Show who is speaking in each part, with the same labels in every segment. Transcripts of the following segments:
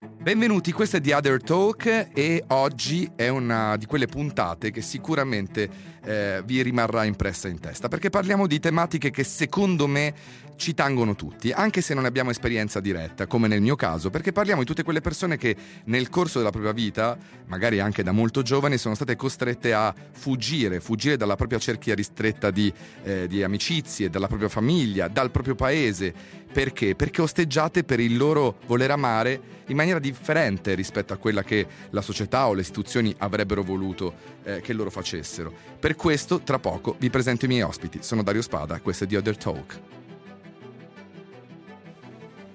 Speaker 1: Thank you. Benvenuti, questo è The Other Talk e oggi è una di quelle puntate che sicuramente eh, vi rimarrà impressa in testa perché parliamo di tematiche che secondo me ci tangono tutti, anche se non abbiamo esperienza diretta, come nel mio caso, perché parliamo di tutte quelle persone che nel corso della propria vita, magari anche da molto giovani, sono state costrette a fuggire, fuggire dalla propria cerchia ristretta di, eh, di amicizie, dalla propria famiglia, dal proprio paese. Perché? Perché osteggiate per il loro voler amare in maniera differente rispetto a quella che la società o le istituzioni avrebbero voluto eh, che loro facessero. Per questo, tra poco, vi presento i miei ospiti. Sono Dario Spada, questo è The Other Talk.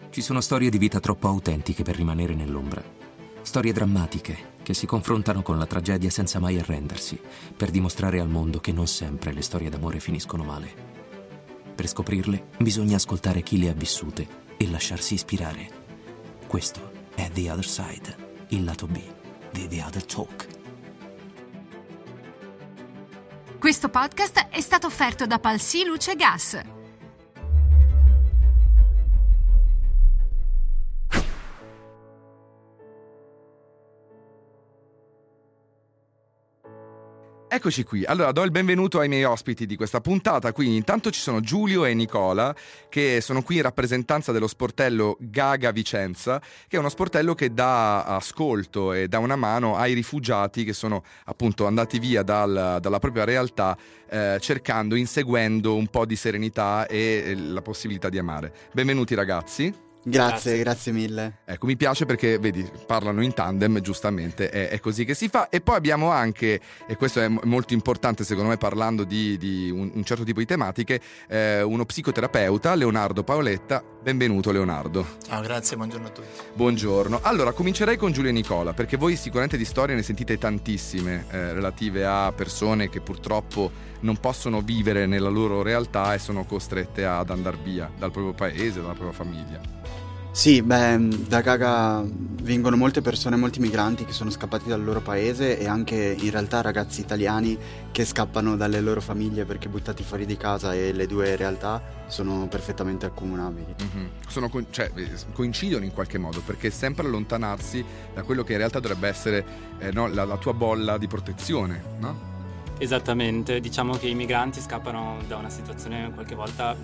Speaker 2: Ci sono storie di vita troppo autentiche per rimanere nell'ombra. Storie drammatiche che si confrontano con la tragedia senza mai arrendersi, per dimostrare al mondo che non sempre le storie d'amore finiscono male. Per scoprirle bisogna ascoltare chi le ha vissute e lasciarsi ispirare. Questo è The Other Side, il lato B di The Other Talk.
Speaker 3: Questo podcast è stato offerto da Palsi Luce Gas.
Speaker 1: Eccoci qui, allora do il benvenuto ai miei ospiti di questa puntata, qui intanto ci sono Giulio e Nicola che sono qui in rappresentanza dello sportello Gaga Vicenza, che è uno sportello che dà ascolto e dà una mano ai rifugiati che sono appunto andati via dal, dalla propria realtà eh, cercando, inseguendo un po' di serenità e la possibilità di amare. Benvenuti ragazzi.
Speaker 4: Grazie, grazie, mille.
Speaker 1: Ecco, mi piace perché, vedi, parlano in tandem, giustamente, è, è, così che si fa. E poi abbiamo anche, e questo è molto importante secondo me parlando di, di un, un, certo tipo di tematiche, eh, uno psicoterapeuta, Leonardo Paoletta. Benvenuto Leonardo.
Speaker 5: Ciao, grazie, buongiorno a tutti.
Speaker 1: Buongiorno. Allora, comincerei con Giulia e Nicola, perché voi sicuramente di storie ne sentite tantissime eh, relative a persone che purtroppo non possono vivere nella loro realtà e sono costrette ad andare via dal proprio paese, dalla propria famiglia.
Speaker 4: Sì, beh, da Gaga vengono molte persone, molti migranti che sono scappati dal loro paese e anche in realtà ragazzi italiani che scappano dalle loro famiglie perché buttati fuori di casa e le due realtà sono perfettamente accomunabili.
Speaker 1: Mm-hmm. Sono, cioè, coincidono in qualche modo perché sempre allontanarsi da quello che in realtà dovrebbe essere eh, no, la, la tua bolla di protezione, no?
Speaker 6: Esattamente, diciamo che i migranti scappano da una situazione qualche volta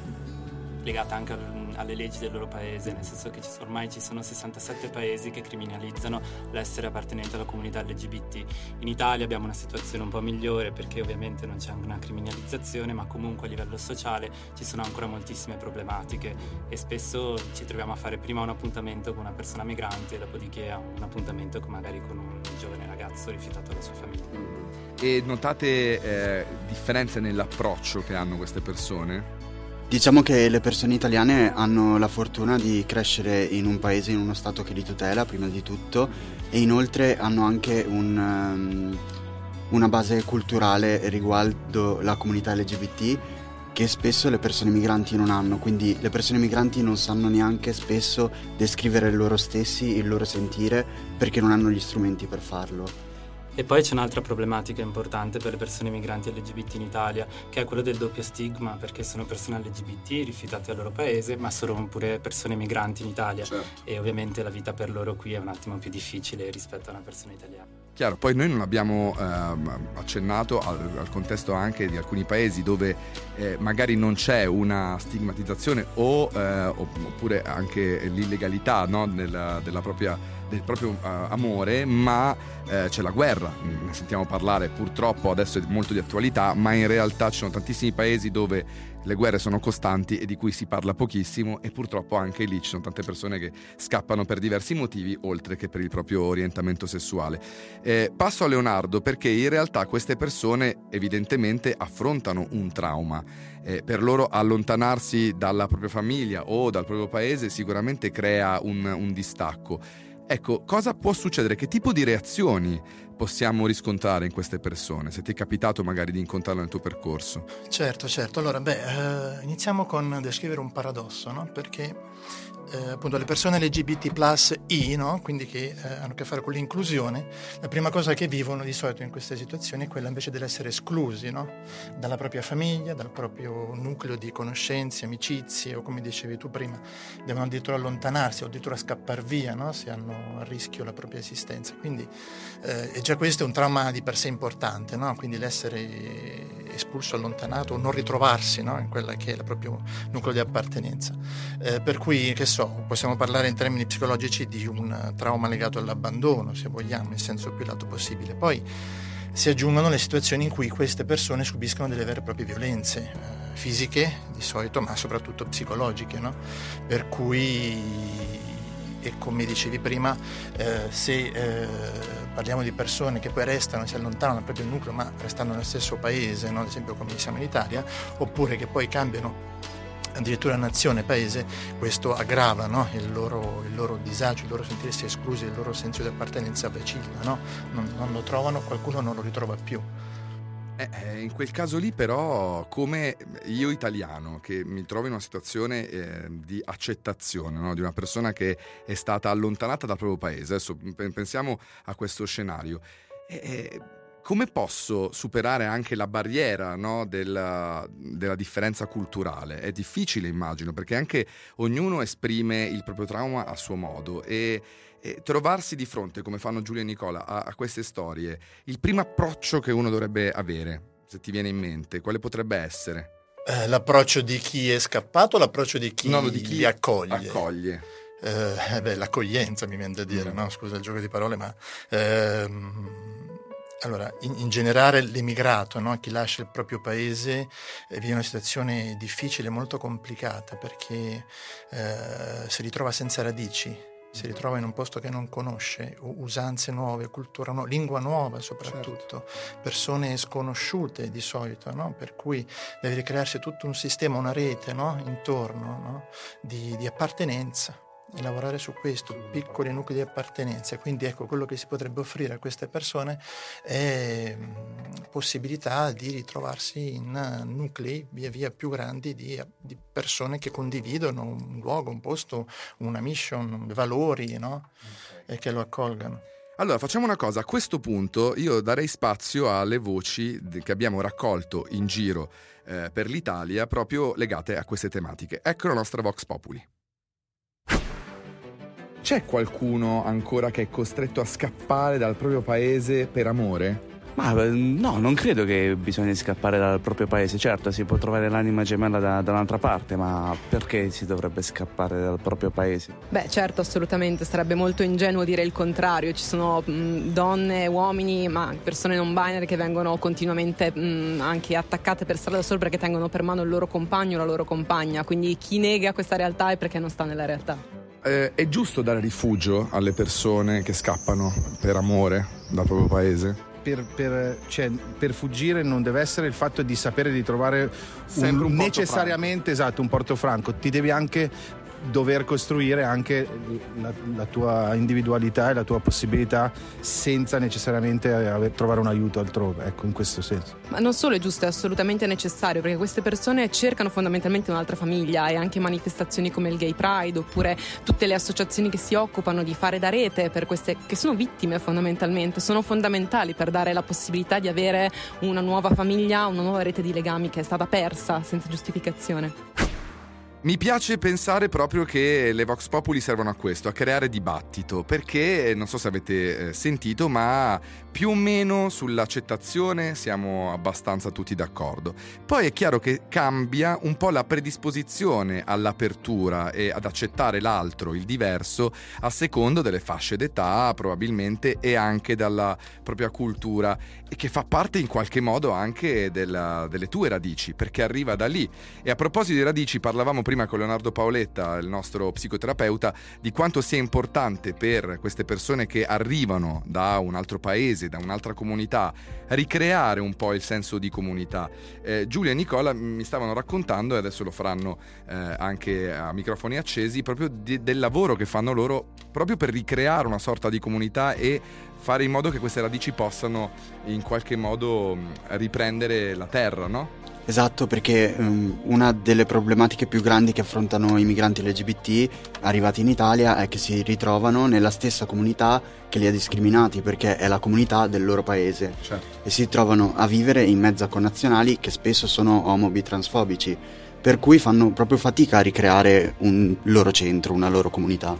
Speaker 6: legata anche alle leggi del loro paese, nel senso che ci, ormai ci sono 67 paesi che criminalizzano l'essere appartenente alla comunità LGBT. In Italia abbiamo una situazione un po' migliore perché ovviamente non c'è una criminalizzazione, ma comunque a livello sociale ci sono ancora moltissime problematiche e spesso ci troviamo a fare prima un appuntamento con una persona migrante e dopodiché un appuntamento con, magari con un giovane ragazzo rifiutato dalla sua famiglia.
Speaker 1: E notate eh, differenze nell'approccio che hanno queste persone?
Speaker 4: Diciamo che le persone italiane hanno la fortuna di crescere in un paese, in uno stato che li tutela prima di tutto e inoltre hanno anche un, um, una base culturale riguardo la comunità LGBT che spesso le persone migranti non hanno, quindi le persone migranti non sanno neanche spesso descrivere loro stessi, il loro sentire, perché non hanno gli strumenti per farlo.
Speaker 6: E poi c'è un'altra problematica importante per le persone migranti LGBT in Italia, che è quello del doppio stigma, perché sono persone LGBT rifiutate al loro paese, ma sono pure persone migranti in Italia. Certo. E ovviamente la vita per loro qui è un attimo più difficile rispetto a una persona italiana.
Speaker 1: Chiaro, poi noi non abbiamo ehm, accennato al, al, contesto anche di alcuni paesi dove eh, magari non c'è una stigmatizzazione o, eh, oppure anche l'illegalità no? Nella, della propria del proprio uh, amore, ma uh, c'è la guerra, ne sentiamo parlare purtroppo adesso è molto di attualità, ma in realtà ci sono tantissimi paesi dove le guerre sono costanti e di cui si parla pochissimo e purtroppo anche lì ci sono tante persone che scappano per diversi motivi oltre che per il proprio orientamento sessuale. Eh, passo a Leonardo perché in realtà queste persone evidentemente affrontano un trauma. Eh, per loro allontanarsi dalla propria famiglia o dal proprio paese sicuramente crea un, un distacco. Ecco, cosa può succedere? Che tipo di reazioni possiamo riscontrare in queste persone? Se ti è capitato magari di incontrarlo nel tuo percorso.
Speaker 5: Certo, certo. Allora, beh, eh, iniziamo con descrivere un paradosso, no? Perché eh, appunto le persone LGBT plus I, no? quindi che eh, hanno a che fare con l'inclusione, la prima cosa che vivono di solito in queste situazioni è quella invece dell'essere esclusi no? dalla propria famiglia, dal proprio nucleo di conoscenze, amicizie o come dicevi tu prima, devono addirittura allontanarsi o addirittura scappare via no? se hanno a rischio la propria esistenza. Quindi eh, e già questo è un trauma di per sé importante, quindi l'essere espulso, allontanato non ritrovarsi in quella che è il proprio nucleo di appartenenza. Eh, per cui, che so, possiamo parlare in termini psicologici di un trauma legato all'abbandono, se vogliamo, in senso più lato possibile. Poi si aggiungono le situazioni in cui queste persone subiscono delle vere e proprie violenze eh, fisiche di solito, ma soprattutto psicologiche, no? per cui e come dicevi prima, eh, se eh, parliamo di persone che poi restano, si allontanano dal proprio nucleo ma restando nel stesso paese, no? ad esempio come siamo in Italia, oppure che poi cambiano addirittura nazione, paese, questo aggrava no? il, loro, il, loro, disagio, il loro sentirsi esclusi, il loro senso di appartenenza vacilla, no? non, non lo trovano, qualcuno non lo ritrova più.
Speaker 1: Eh, eh, in quel caso lì però, come io italiano che mi trovo in una situazione eh, di accettazione no? di una persona che è stata allontanata dal proprio paese, adesso pensiamo a questo scenario, eh, come posso superare anche la barriera no, della, della, differenza culturale? È difficile, immagino, perché anche ognuno esprime il proprio trauma a suo modo e, e trovarsi di fronte, come fanno Giulia e Nicola, a, a, queste storie, il primo approccio che uno dovrebbe avere, se ti viene in mente, quale potrebbe essere?
Speaker 5: Eh, l'approccio di chi è scappato o l'approccio di chi,
Speaker 1: no, di chi
Speaker 5: li accoglie?
Speaker 1: accoglie.
Speaker 5: Eh, beh, l'accoglienza mi viene da dire, mm. no? scusa il gioco di parole, ma ehm, allora, in, in generale l'emigrato, no? chi lascia il proprio paese, eh, vive una situazione difficile, molto complicata, perché eh, si ritrova senza radici, si ritrova in un posto che non conosce, usanze nuove, cultura nuova, lingua nuova soprattutto, certo. persone sconosciute di solito, no? per cui deve ricrearsi tutto un sistema, una rete no? intorno di, di appartenenza e lavorare su questo, piccoli nuclei di appartenenza. Quindi ecco, quello che si potrebbe offrire a queste persone è possibilità di ritrovarsi in nuclei via via più grandi di, di persone che condividono un luogo, un posto, una mission, valori, no? E che lo accolgano.
Speaker 1: Allora, facciamo una cosa, a questo punto io darei spazio alle voci che abbiamo raccolto in giro eh, per l'Italia proprio legate a queste tematiche. Ecco la nostra Vox Populi. C'è qualcuno ancora che è costretto a scappare dal proprio paese per amore?
Speaker 7: Ma no, non credo che bisogna scappare dal proprio paese. Certo, si può trovare l'anima gemella da, da, un'altra parte, ma perché si dovrebbe scappare dal proprio paese?
Speaker 8: Beh, certo, assolutamente. Sarebbe molto ingenuo dire il contrario. Ci sono mh, donne, uomini, ma persone non binary che vengono continuamente mh, anche attaccate per strada solo perché tengono per mano il loro compagno o la loro compagna. Quindi chi nega questa realtà è perché non sta nella realtà
Speaker 1: eh, è giusto dare rifugio alle persone che scappano per amore dal proprio paese?
Speaker 9: Per, per, cioè, per, fuggire non deve essere il fatto di sapere di trovare un, un necessariamente esatto, un porto franco, ti devi anche dover costruire anche la, la, tua individualità e la tua possibilità senza necessariamente aver, trovare un aiuto altrove, ecco, in questo senso.
Speaker 8: Ma non solo è giusto, è assolutamente necessario, perché queste persone cercano fondamentalmente un'altra famiglia e anche manifestazioni come il Gay Pride oppure tutte le associazioni che si occupano di fare da rete per queste che sono vittime fondamentalmente, sono fondamentali per dare la possibilità di avere una nuova famiglia, una nuova rete di legami che è stata persa senza giustificazione.
Speaker 1: Mi piace pensare proprio che le Vox Populi servono a questo, a creare dibattito, perché non so se avete eh, sentito, ma più o meno sull'accettazione siamo abbastanza tutti d'accordo. Poi è chiaro che cambia un po' la predisposizione all'apertura e ad accettare l'altro, il diverso, a secondo delle fasce d'età probabilmente e anche dalla propria cultura e che fa parte in qualche modo anche della, delle tue radici, perché arriva da lì. E a proposito di radici, parlavamo prima con Leonardo Paoletta, il nostro psicoterapeuta, di quanto sia importante per queste persone che arrivano da un altro paese, da un'altra comunità, ricreare un po' il senso di comunità. Eh, Giulia e Nicola mi stavano raccontando, e adesso lo faranno eh, anche a microfoni accesi, proprio di, del lavoro che fanno loro proprio per ricreare una sorta di comunità e fare in modo che queste radici possano in qualche modo riprendere la terra, no?
Speaker 4: Esatto, perché um, una delle problematiche più grandi che affrontano i migranti LGBT arrivati in Italia è che si ritrovano nella stessa comunità che li ha discriminati, perché è la comunità del loro paese.
Speaker 1: Certo.
Speaker 4: E si trovano a vivere in mezzo a connazionali che spesso sono omobi transfobici, per cui fanno proprio fatica a ricreare un loro centro, una loro comunità.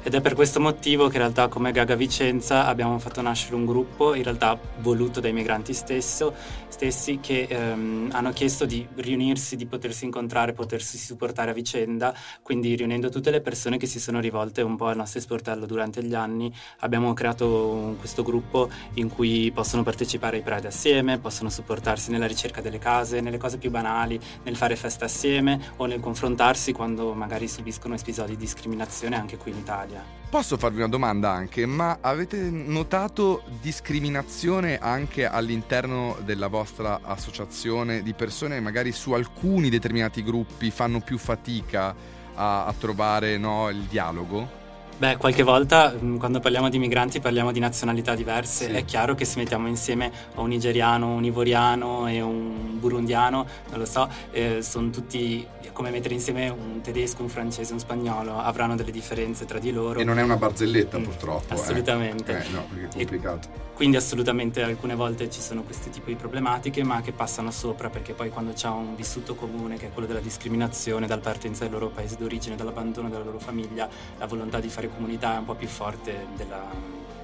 Speaker 6: Ed è per questo motivo che in realtà come Gaga Vicenza abbiamo fatto nascere un gruppo, in realtà voluto dai migranti stesso, stessi, che ehm, hanno chiesto di riunirsi, di potersi incontrare, potersi supportare a vicenda, quindi riunendo tutte le persone che si sono rivolte un po' al nostro sportello durante gli anni, abbiamo creato questo gruppo in cui possono partecipare ai Pride assieme, possono supportarsi nella ricerca delle case, nelle cose più banali, nel fare festa assieme o nel confrontarsi quando magari subiscono episodi di discriminazione anche qui in Italia.
Speaker 1: Posso farvi una domanda anche, ma avete notato discriminazione anche all'interno della vostra associazione di persone che magari su alcuni determinati gruppi fanno più fatica a, a trovare no, il dialogo?
Speaker 6: Beh, qualche volta mm, quando parliamo di migranti parliamo di nazionalità diverse. Sì. È chiaro che se mettiamo insieme un nigeriano, un ivoriano e un burundiano, non lo so, eh, sono tutti come mettere insieme un tedesco, un francese, un spagnolo, avranno delle differenze tra di loro.
Speaker 1: E non è una barzelletta mm, purtroppo.
Speaker 6: Eh. Assolutamente.
Speaker 1: Eh. Eh, no, perché è complicato.
Speaker 6: E quindi assolutamente alcune volte ci sono questi tipi di problematiche, ma che passano sopra perché poi quando c'è un vissuto comune che è quello della discriminazione dal partenza del loro paese d'origine, dall'abbandono della loro famiglia, la volontà di fare comunità è un po' più forte della,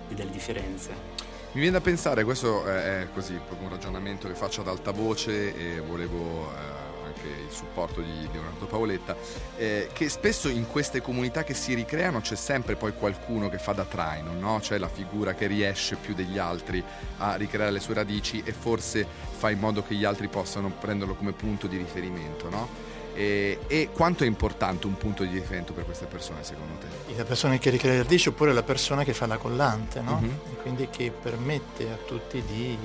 Speaker 6: delle differenze.
Speaker 1: Mi viene da pensare, questo è così, proprio un ragionamento che faccio ad alta voce e volevo eh, anche il supporto di Leonardo Paoletta, eh, che spesso in queste comunità che si ricreano c'è sempre poi qualcuno che fa da traino, no? C'è la figura che riesce più degli altri a ricreare le sue radici e forse fa in modo che gli altri possano prenderlo come punto di riferimento, no? E, e, quanto è importante un punto di riferimento per queste persone secondo te?
Speaker 5: La persona che ricrea le radici oppure la persona che fa la collante, no? Uh-huh. E quindi che permette a tutti di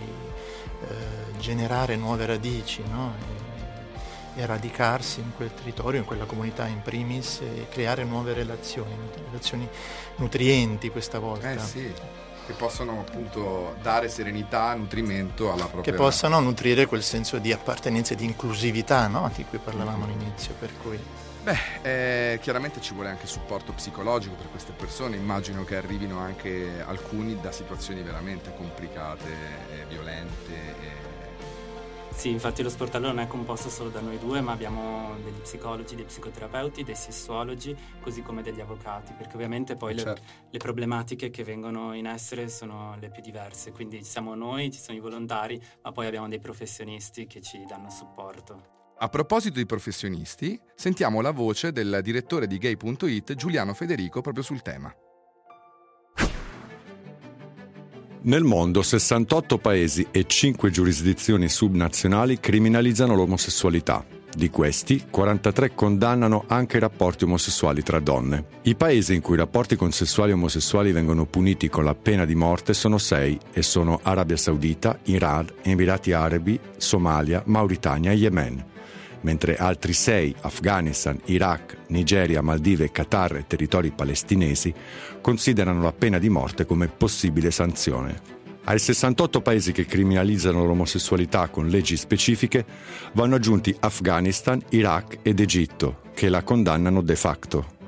Speaker 5: eh, generare nuove radici no? e, e, radicarsi in quel territorio, in quella comunità in primis e creare nuove relazioni, relazioni nutrienti questa volta.
Speaker 1: Eh sì che possono appunto dare serenità, nutrimento alla propria...
Speaker 5: Che possano nutrire quel senso di appartenenza e di inclusività no? di cui parlavamo all'inizio, per cui...
Speaker 1: Beh, eh, chiaramente ci vuole anche supporto psicologico per queste persone, immagino che arrivino anche alcuni da situazioni veramente complicate, e violente. E
Speaker 6: sì, infatti lo sportello non è composto solo da noi due, ma abbiamo degli psicologi, dei psicoterapeuti, dei sessuologi, così come degli avvocati, perché ovviamente poi certo. le, le, problematiche che vengono in essere sono le più diverse, quindi ci siamo noi, ci sono i volontari, ma poi abbiamo dei professionisti che ci danno supporto.
Speaker 1: A proposito di professionisti, sentiamo la voce del direttore di gay.it Giuliano Federico proprio sul tema.
Speaker 10: Nel mondo 68 paesi e 5 giurisdizioni subnazionali criminalizzano l'omosessualità. Di questi, 43 condannano anche i rapporti omosessuali tra donne. I paesi in cui i rapporti consensuali omosessuali vengono puniti con la pena di morte sono 6 e sono Arabia Saudita, Iran, Emirati Arabi, Somalia, Mauritania e Yemen mentre altri sei, Afghanistan, Iraq, Nigeria, Maldive, Qatar e territori palestinesi, considerano la pena di morte come possibile sanzione. Ai 68 paesi che criminalizzano l'omosessualità con leggi specifiche vanno aggiunti Afghanistan, Iraq ed Egitto, che la condannano de facto.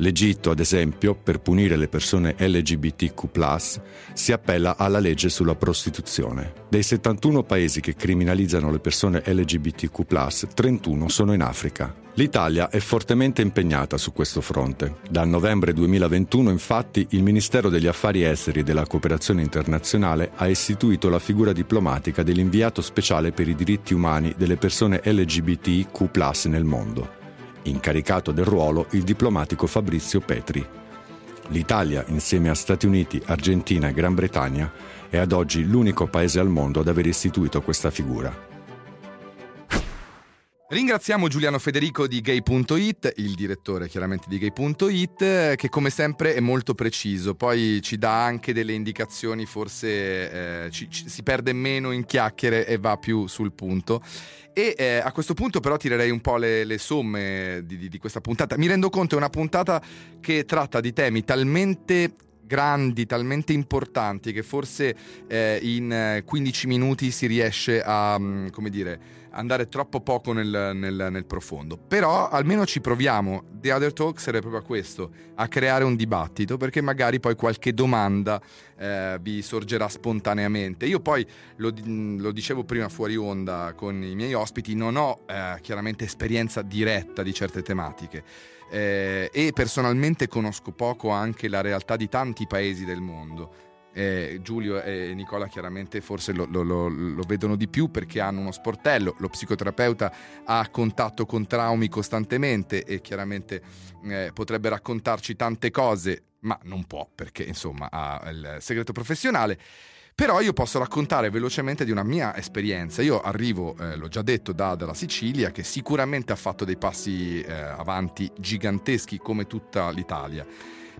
Speaker 10: L'Egitto, ad esempio, per punire le persone LGBTQ, si appella alla legge sulla prostituzione. Dei 71 paesi che criminalizzano le persone LGBTQ, 31 sono in Africa. L'Italia è fortemente impegnata su questo fronte. Dal novembre 2021, infatti, il Ministero degli Affari Esteri e della Cooperazione Internazionale ha istituito la figura diplomatica dell'inviato speciale per i diritti umani delle persone LGBTQ nel mondo incaricato del ruolo il diplomatico Fabrizio Petri. L'Italia, insieme a Stati Uniti, Argentina e Gran Bretagna, è ad oggi l'unico paese al mondo ad aver istituito questa figura.
Speaker 1: Ringraziamo Giuliano Federico di gay.it, il direttore chiaramente di gay.it, che come sempre è molto preciso, poi ci dà anche delle indicazioni, forse eh, ci, ci, si perde meno in chiacchiere e va più sul punto. E eh, a questo punto però tirerei un po' le, le somme di, di, di questa puntata. Mi rendo conto è una puntata che tratta di temi talmente grandi, talmente importanti che forse eh, in 15 minuti si riesce a, mm, come dire, andare troppo poco nel, nel, nel, profondo. Però almeno ci proviamo. The Other Talk sarebbe proprio questo, a creare un dibattito, perché magari poi qualche domanda eh, vi sorgerà spontaneamente. Io poi lo, lo, dicevo prima fuori onda con i miei ospiti, non ho eh, chiaramente esperienza diretta di certe tematiche. Eh, e personalmente conosco poco anche la realtà di tanti paesi del mondo eh, Giulio e Nicola chiaramente forse lo, lo, lo, lo, vedono di più perché hanno uno sportello, lo psicoterapeuta ha contatto con traumi costantemente e chiaramente eh, potrebbe raccontarci tante cose, ma non può perché insomma ha il segreto professionale. Però io posso raccontare velocemente di una mia esperienza. Io arrivo, eh, l'ho già detto, da, dalla Sicilia, che sicuramente ha fatto dei passi eh, avanti giganteschi come tutta l'Italia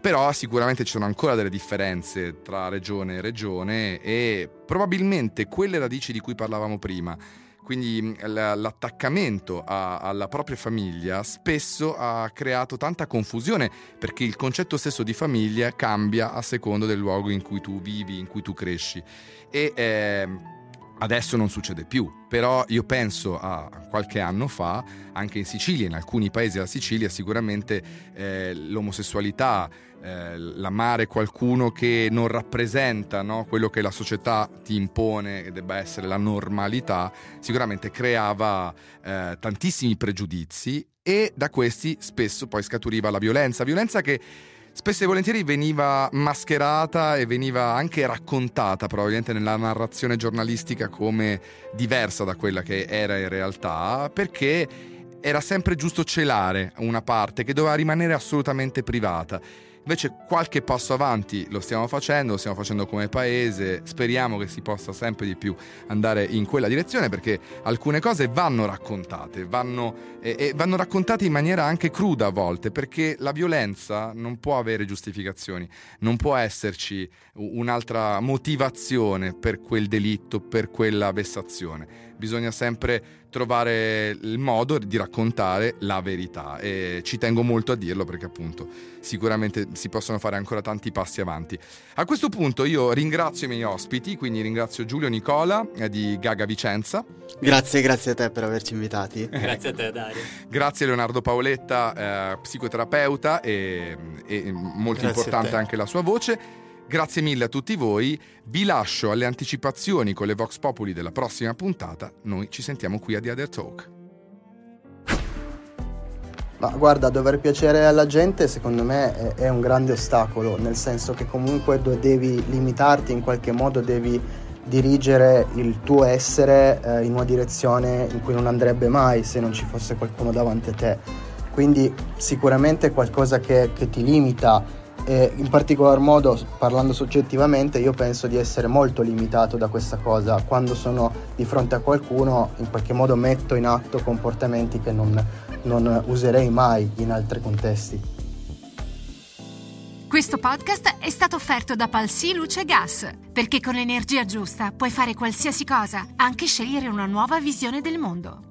Speaker 1: però sicuramente ci sono ancora delle differenze tra regione e regione e probabilmente quelle radici di cui parlavamo prima, quindi l'attaccamento a, alla propria famiglia spesso ha creato tanta confusione perché il concetto stesso di famiglia cambia a seconda del luogo in cui tu vivi, in cui tu cresci. E, eh, Adesso non succede più, però io penso a qualche anno fa, anche in Sicilia, in alcuni paesi della Sicilia, sicuramente eh, l'omosessualità, eh, l'amare qualcuno che non rappresenta no, quello che la società ti impone e debba essere la normalità, sicuramente creava eh, tantissimi pregiudizi e da questi spesso poi scaturiva la violenza, violenza che spesso e volentieri veniva mascherata e veniva anche raccontata probabilmente nella narrazione giornalistica come diversa da quella che era in realtà, perché era sempre giusto celare una parte che doveva rimanere assolutamente privata. Invece qualche passo avanti lo stiamo facendo, lo stiamo facendo come paese, speriamo che si possa sempre di più andare in quella direzione perché alcune cose vanno raccontate, vanno, e, e vanno raccontate in maniera anche cruda a volte perché la violenza non può avere giustificazioni, non può esserci un'altra motivazione per quel delitto, per quella vessazione. Bisogna sempre trovare il modo di raccontare la verità e ci tengo molto a dirlo perché appunto sicuramente si possono fare ancora tanti passi avanti. A questo punto io ringrazio i miei ospiti, quindi ringrazio Giulio Nicola eh, di Gaga Vicenza.
Speaker 4: Grazie, grazie a te per averci invitati.
Speaker 6: grazie a te Dario.
Speaker 1: grazie Leonardo Paoletta, eh, psicoterapeuta e, e molto grazie importante anche la sua voce. Grazie mille a tutti voi, vi lascio alle anticipazioni con le Vox Populi della prossima puntata, noi ci sentiamo qui a The Other Talk.
Speaker 11: Ma guarda, dover piacere alla gente secondo me è, un grande ostacolo, nel senso che comunque devi limitarti in qualche modo, devi dirigere il tuo essere eh, in una direzione in cui non andrebbe mai se non ci fosse qualcuno davanti a te. Quindi sicuramente è qualcosa che, che ti limita e in particolar modo, parlando soggettivamente, io penso di essere molto limitato da questa cosa. Quando sono di fronte a qualcuno, in qualche modo metto in atto comportamenti che non, non userei mai in altri contesti.
Speaker 3: Questo podcast è stato offerto da Palsi Luce Gas, perché con l'energia giusta puoi fare qualsiasi cosa, anche scegliere una nuova visione del mondo.